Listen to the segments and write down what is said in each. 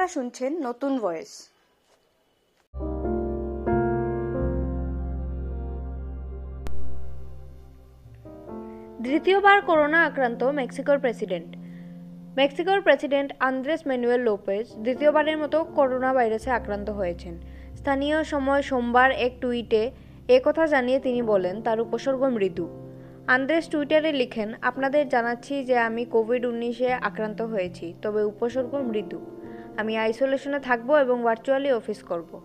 আপনারা শুনছেন নতুন ভয়েস। দ্বিতীয়বার করোনা আক্রান্ত মেক্সিকোর প্রেসিডেন্ট। মেক্সিকোর প্রেসিডেন্ট আন্দ্রেস ম্যানুয়েল লোপেজ দ্বিতীয়বারের মতো করোনা ভাইরাসে আক্রান্ত হয়েছেন। স্থানীয় সময় সোমবার এক টুইটে কথা জানিয়ে তিনি বলেন, তার উপসর্গ মৃদু। আন্দ্রেস টুইটারে লিখেন, আপনাদের জানাচ্ছি যে আমি কোভিড উনিশে আক্রান্ত হয়েছি, তবে উপসর্গ মৃদু। আমি আইসোলেশনে থাকব এবং ভার্চুয়ালি অফিস করব।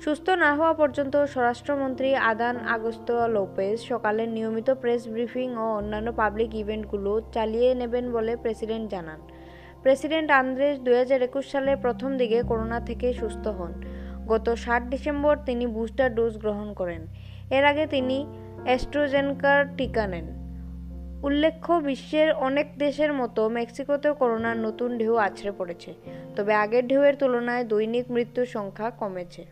সুস্থ না হওয়া পর্যন্ত স্বরাষ্ট্রমন্ত্রী আদান আগস্ত লোপেজ সকালের নিয়মিত প্রেস ব্রিফিং ও অন্যান্য পাবলিক ইভেন্টগুলো চালিয়ে নেবেন বলে প্রেসিডেন্ট জানান। প্রেসিডেন্ট আন্দ্রেস দুই সালের প্রথম দিকে করোনা থেকে সুস্থ হন। গত ষাট ডিসেম্বর তিনি বুস্টার ডোজ গ্রহণ করেন। এর আগে তিনি অ্যাস্ট্রোজেনকার টিকা নেন। উল্লেখ্য, বিশ্বের অনেক দেশের মতো মেক্সিকোতেও করোনার নতুন ঢেউ আছড়ে পড়েছে। তবে আগের ঢেউয়ের তুলনায় দৈনিক মৃত্যুর সংখ্যা কমেছে।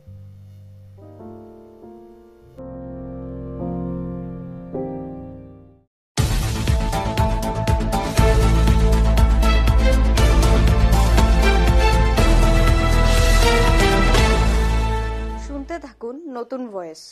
শুনতে থাকুন নতুন ভয়েস।